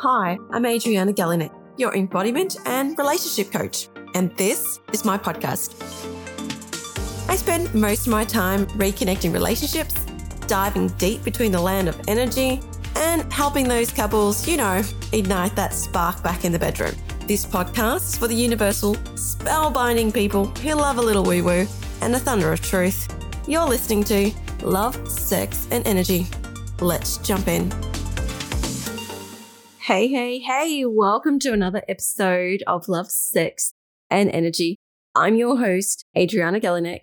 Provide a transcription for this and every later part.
Hi, I'm Adriana Galinec, your embodiment and relationship coach, and this is my podcast. I spend most of my time reconnecting relationships, diving deep between the land of energy, and helping those couples, you know, ignite that spark back in the bedroom. This podcast is for the universal, spellbinding people who love a little woo woo and the thunder of truth. You're listening to Love, Sex, and Energy. Let's jump in. Hey, hey, hey, welcome to another episode of Love, Sex, and Energy. I'm your host, Adriana Galinec,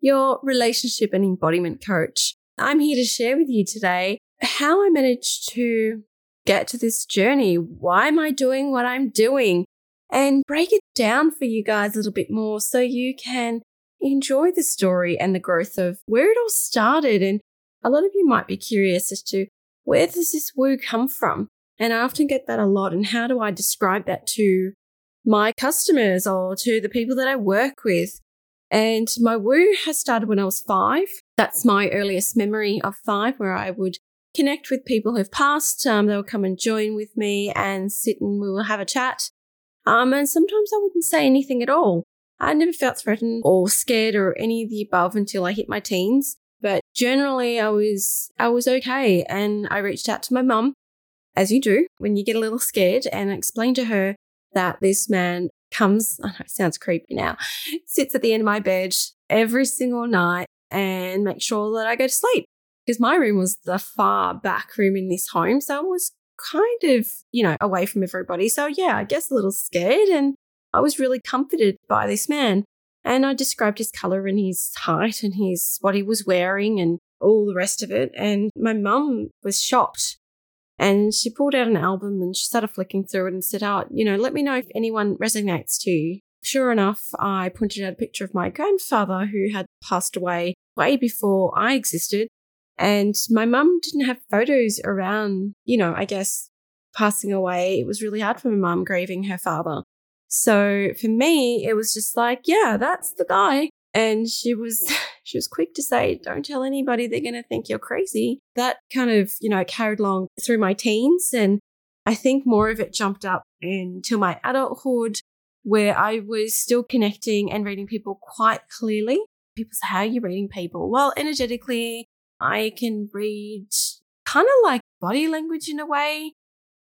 your relationship and embodiment coach. I'm here to share with you today how I managed to get to this journey. Why am I doing what I'm doing? And break it down for you guys a little bit more so you can enjoy the story and the growth of where it all started. And a lot of you might be curious as to where does this woo come from? And I often get that a lot. And how do I describe that to my customers or to the people that I work with? And my woo has started when I was five. That's my earliest memory of five, where I would connect with people who've passed. Um, they would come and join with me and sit and we will have a chat. Um, and sometimes I wouldn't say anything at all. I never felt threatened or scared or any of the above until I hit my teens. But generally I was, I was okay. And I reached out to my mum as you do when you get a little scared, and explain to her that this man comes, I know it sounds creepy now, sits at the end of my bed every single night and makes sure that I go to sleep. Because my room was the far back room in this home. So I was kind of, you know, away from everybody. So yeah, I guess a little scared. And I was really comforted by this man. And I described his color and his height and his what he was wearing and all the rest of it. And my mum was shocked and she pulled out an album and she started flicking through it and said, Oh, you know, let me know if anyone resonates to you. Sure enough, I pointed out a picture of my grandfather who had passed away way before I existed. And my mum didn't have photos around, you know, I guess passing away. It was really hard for my mum grieving her father. So for me, it was just like, yeah, that's the guy. And she was, she was quick to say, don't tell anybody, they're going to think you're crazy. That kind of, you know, carried along through my teens. And I think more of it jumped up into my adulthood where I was still connecting and reading people quite clearly. People say, how are you reading people? Well, energetically, I can read kind of like body language in a way,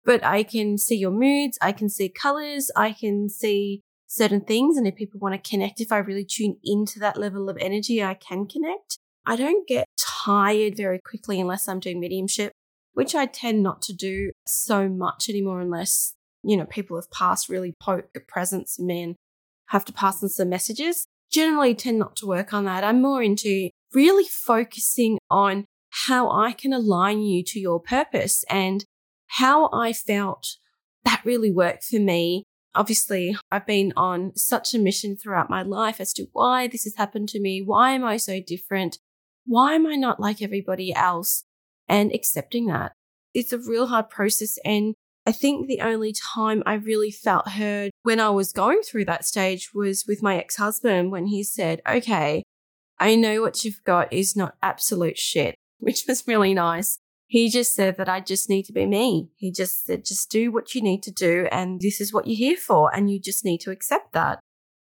but I can see your moods. I can see colors. I can see certain things. And if people want to connect, if I really tune into that level of energy, I can connect. I don't get tired very quickly unless I'm doing mediumship, which I tend not to do so much anymore unless, you know, people have passed really poke a presence in me and have to pass on some messages. Generally tend not to work on that. I'm more into really focusing on how I can align you to your purpose and how I felt that really worked for me obviously I've been on such a mission throughout my life as to why this has happened to me. Why am I so different? Why am I not like everybody else? And accepting that. It's a real hard process. And I think the only time I really felt heard when I was going through that stage was with my ex husband when he said, okay, I know what you've got is not absolute shit, which was really nice. He just said that I just need to be me. He just said, just do what you need to do. And this is what you're here for. And you just need to accept that.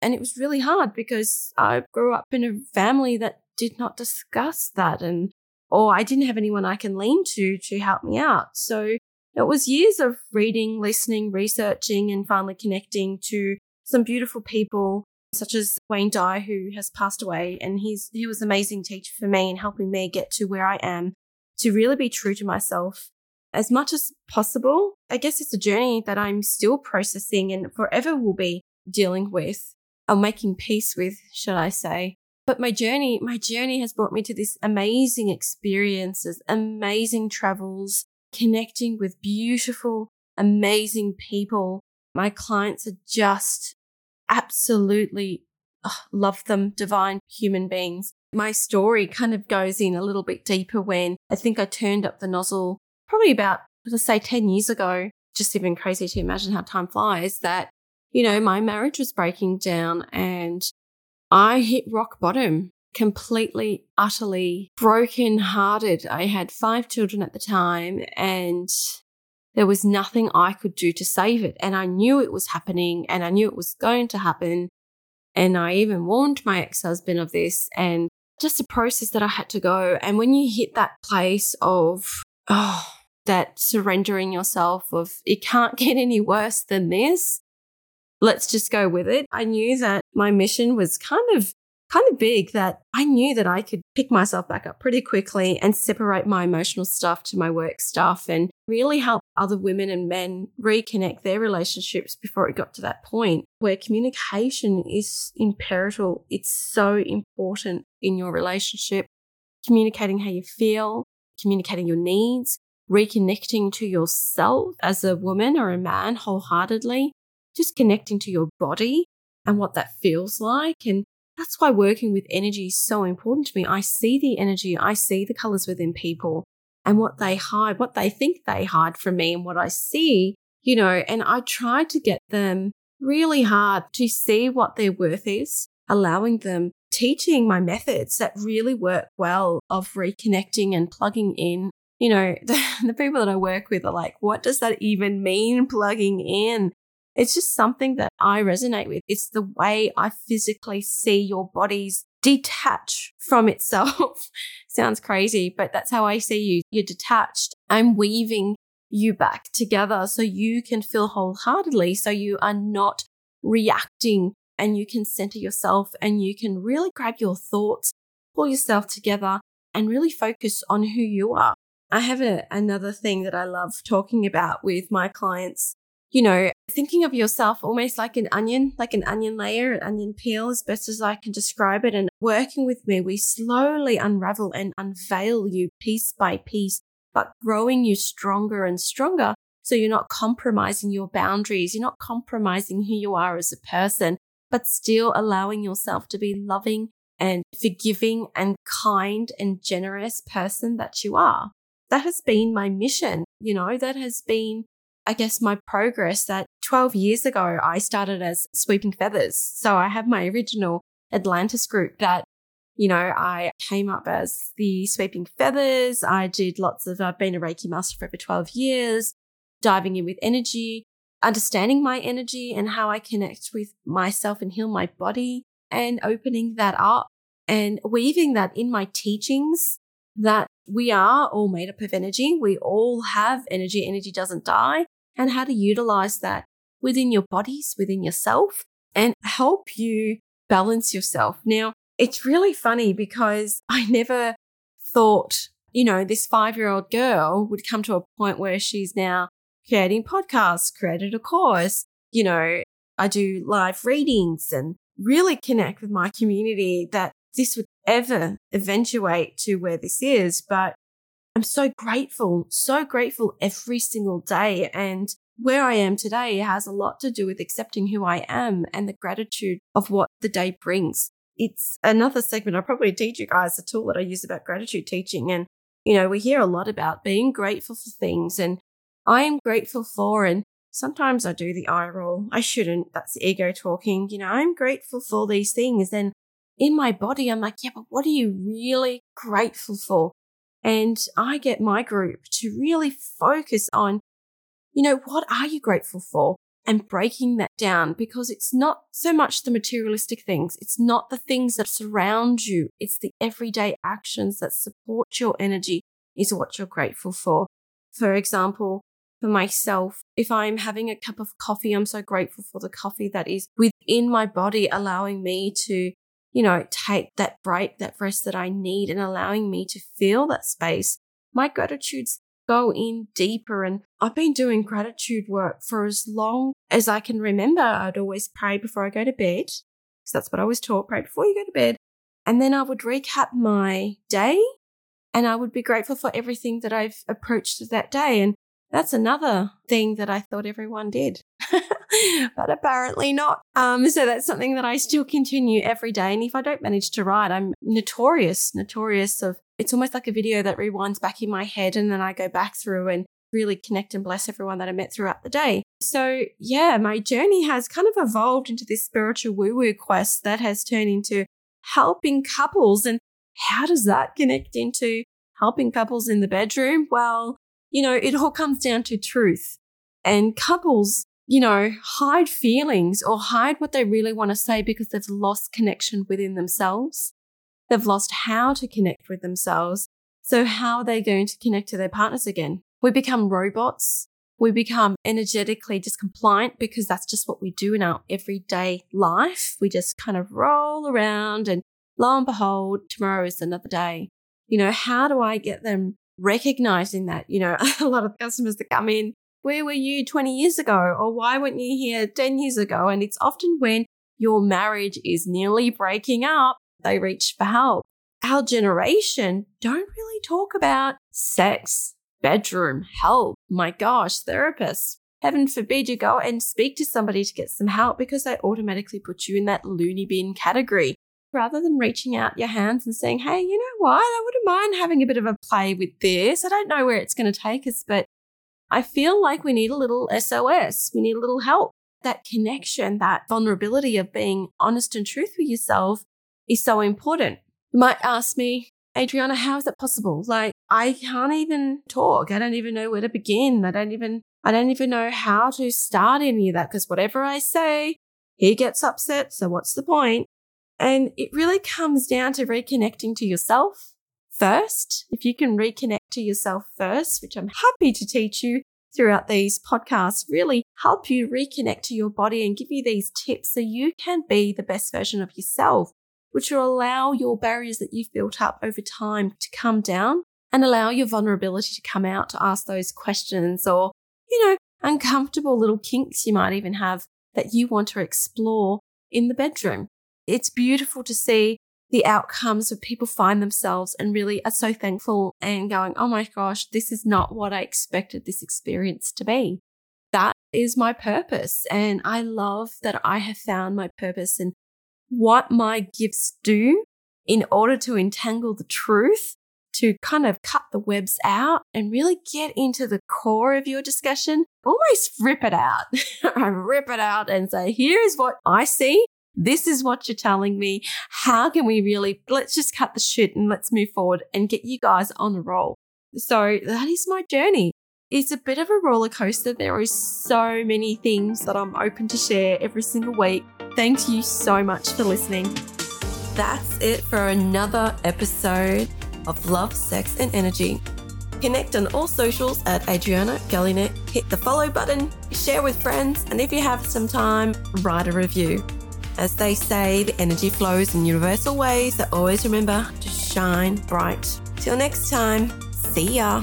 And it was really hard because I grew up in a family that did not discuss that. And, or I didn't have anyone I can lean to to help me out. So it was years of reading, listening, researching, and finally connecting to some beautiful people such as Wayne Dyer, who has passed away. And he's, he was an amazing teacher for me in helping me get to where I am to really be true to myself as much as possible. I guess it's a journey that I'm still processing and forever will be dealing with or making peace with, should I say. But my journey, my journey has brought me to this amazing experiences, amazing travels, connecting with beautiful, amazing people. My clients are just absolutely oh, love them, divine human beings. My story kind of goes in a little bit deeper when I think I turned up the nozzle probably about, let's say 10 years ago. Just even crazy to imagine how time flies that, you know, my marriage was breaking down and I hit rock bottom completely, utterly broken hearted. I had five children at the time and there was nothing I could do to save it. And I knew it was happening and I knew it was going to happen. And I even warned my ex husband of this and just a process that I had to go. And when you hit that place of, oh, that surrendering yourself of it can't get any worse than this, let's just go with it. I knew that my mission was kind of kind of big that I knew that I could pick myself back up pretty quickly and separate my emotional stuff to my work stuff and really help other women and men reconnect their relationships before it got to that point where communication is imperative. It's so important in your relationship. Communicating how you feel, communicating your needs, reconnecting to yourself as a woman or a man wholeheartedly, just connecting to your body and what that feels like and that's why working with energy is so important to me. I see the energy, I see the colors within people and what they hide, what they think they hide from me and what I see, you know, and I try to get them really hard to see what their worth is, allowing them teaching my methods that really work well of reconnecting and plugging in. You know, the, the people that I work with are like, what does that even mean, plugging in? It's just something that I resonate with. It's the way I physically see your bodies detach from itself. Sounds crazy, but that's how I see you. You're detached. I'm weaving you back together so you can feel wholeheartedly, so you are not reacting and you can center yourself and you can really grab your thoughts, pull yourself together and really focus on who you are. I have a, another thing that I love talking about with my clients you know, thinking of yourself almost like an onion, like an onion layer, an onion peel, as best as I can describe it. And working with me, we slowly unravel and unveil you piece by piece, but growing you stronger and stronger. So you're not compromising your boundaries. You're not compromising who you are as a person, but still allowing yourself to be loving and forgiving and kind and generous person that you are. That has been my mission. You know, that has been I guess, my progress that 12 years ago, I started as Sweeping Feathers. So I have my original Atlantis group that, you know, I came up as the Sweeping Feathers. I did lots of, I've been a Reiki master for over 12 years, diving in with energy, understanding my energy and how I connect with myself and heal my body and opening that up and weaving that in my teachings that we are all made up of energy. We all have energy. Energy doesn't die and how to utilize that within your bodies, within yourself, and help you balance yourself. Now, it's really funny because I never thought, you know, this five year old girl would come to a point where she's now creating podcasts, created a course, you know, I do live readings and really connect with my community that this would ever eventuate to where this is. But I'm so grateful, so grateful every single day. And where I am today has a lot to do with accepting who I am and the gratitude of what the day brings. It's another segment. I probably teach you guys a tool that I use about gratitude teaching. And, you know, we hear a lot about being grateful for things and I am grateful for, and sometimes I do the eye roll. I shouldn't. That's ego talking. You know, I'm grateful for these things. And in my body, I'm like, yeah, but what are you really grateful for? And I get my group to really focus on, you know, what are you grateful for? And breaking that down because it's not so much the materialistic things. It's not the things that surround you. It's the everyday actions that support your energy is what you're grateful for. For example, for myself, if I'm having a cup of coffee, I'm so grateful for the coffee that is within my body, allowing me to you know, take that break, that rest that I need and allowing me to feel that space. My gratitudes go in deeper. And I've been doing gratitude work for as long as I can remember. I'd always pray before I go to bed because that's what I was taught. Pray before you go to bed. And then I would recap my day and I would be grateful for everything that I've approached that day. And that's another thing that I thought everyone did, but apparently not. Um, so that's something that I still continue every day. And if I don't manage to write, I'm notorious, notorious of it's almost like a video that rewinds back in my head. And then I go back through and really connect and bless everyone that I met throughout the day. So yeah, my journey has kind of evolved into this spiritual woo woo quest that has turned into helping couples. And how does that connect into helping couples in the bedroom? Well, you know, it all comes down to truth. And couples, you know, hide feelings or hide what they really want to say because they've lost connection within themselves. They've lost how to connect with themselves. So how are they going to connect to their partners again? We become robots. We become energetically just compliant because that's just what we do in our everyday life. We just kind of roll around and lo and behold, tomorrow is another day. You know, how do I get them recognizing that? You know, a lot of customers that come in, where were you 20 years ago? Or why weren't you here 10 years ago? And it's often when your marriage is nearly breaking up, they reach for help. Our generation don't really talk about sex, bedroom, help. My gosh, therapists. Heaven forbid you go and speak to somebody to get some help because they automatically put you in that loony bin category. Rather than reaching out your hands and saying, hey, you know what? I wouldn't mind having a bit of a play with this. I don't know where it's going to take us, but I feel like we need a little SOS. We need a little help. That connection, that vulnerability of being honest and truth with yourself is so important. You might ask me, Adriana, how is that possible? Like, I can't even talk. I don't even know where to begin. I don't even, I don't even know how to start any of that because whatever I say, he gets upset. So what's the point? And it really comes down to reconnecting to yourself first. If you can reconnect to yourself first, which I'm happy to teach you throughout these podcasts, really help you reconnect to your body and give you these tips so you can be the best version of yourself which will allow your barriers that you've built up over time to come down and allow your vulnerability to come out to ask those questions or, you know, uncomfortable little kinks you might even have that you want to explore in the bedroom. It's beautiful to see the outcomes of people find themselves and really are so thankful and going, Oh my gosh, this is not what I expected this experience to be. That is my purpose. And I love that I have found my purpose and what my gifts do in order to entangle the truth, to kind of cut the webs out and really get into the core of your discussion, almost rip it out. I rip it out and say, here is what I see. This is what you're telling me. How can we really, let's just cut the shit and let's move forward and get you guys on the roll. So that is my journey. It's a bit of a roller coaster. There are so many things that I'm open to share every single week. Thank you so much for listening. That's it for another episode of Love, Sex, and Energy. Connect on all socials at Adriana Galinec. Hit the follow button, share with friends, and if you have some time, write a review. As they say, the energy flows in universal ways, so always remember to shine bright. Till next time, see ya.